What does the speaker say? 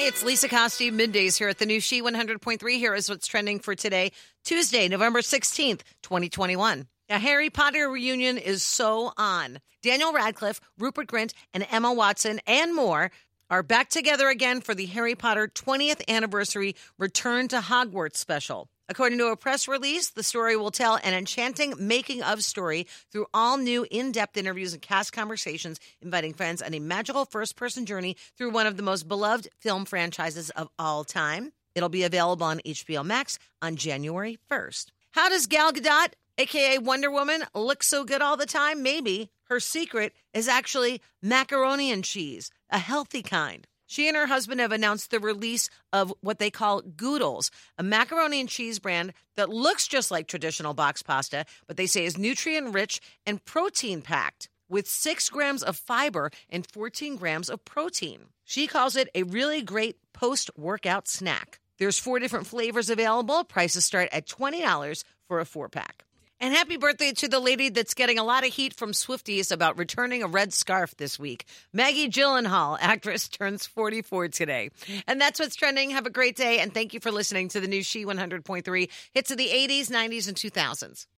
Hi, it's Lisa Costi, middays here at the new She 100.3. Here is what's trending for today, Tuesday, November 16th, 2021. A Harry Potter reunion is so on. Daniel Radcliffe, Rupert Grint, and Emma Watson, and more are back together again for the Harry Potter 20th anniversary Return to Hogwarts special. According to a press release, the story will tell an enchanting making of story through all new in depth interviews and cast conversations, inviting fans on a magical first person journey through one of the most beloved film franchises of all time. It'll be available on HBO Max on January 1st. How does Gal Gadot, aka Wonder Woman, look so good all the time? Maybe. Her secret is actually macaroni and cheese, a healthy kind. She and her husband have announced the release of what they call Goodles, a macaroni and cheese brand that looks just like traditional box pasta, but they say is nutrient rich and protein packed with six grams of fiber and 14 grams of protein. She calls it a really great post workout snack. There's four different flavors available. Prices start at $20 for a four pack. And happy birthday to the lady that's getting a lot of heat from Swifties about returning a red scarf this week. Maggie Gyllenhaal, actress, turns 44 today. And that's what's trending. Have a great day. And thank you for listening to the new She 100.3 hits of the 80s, 90s, and 2000s.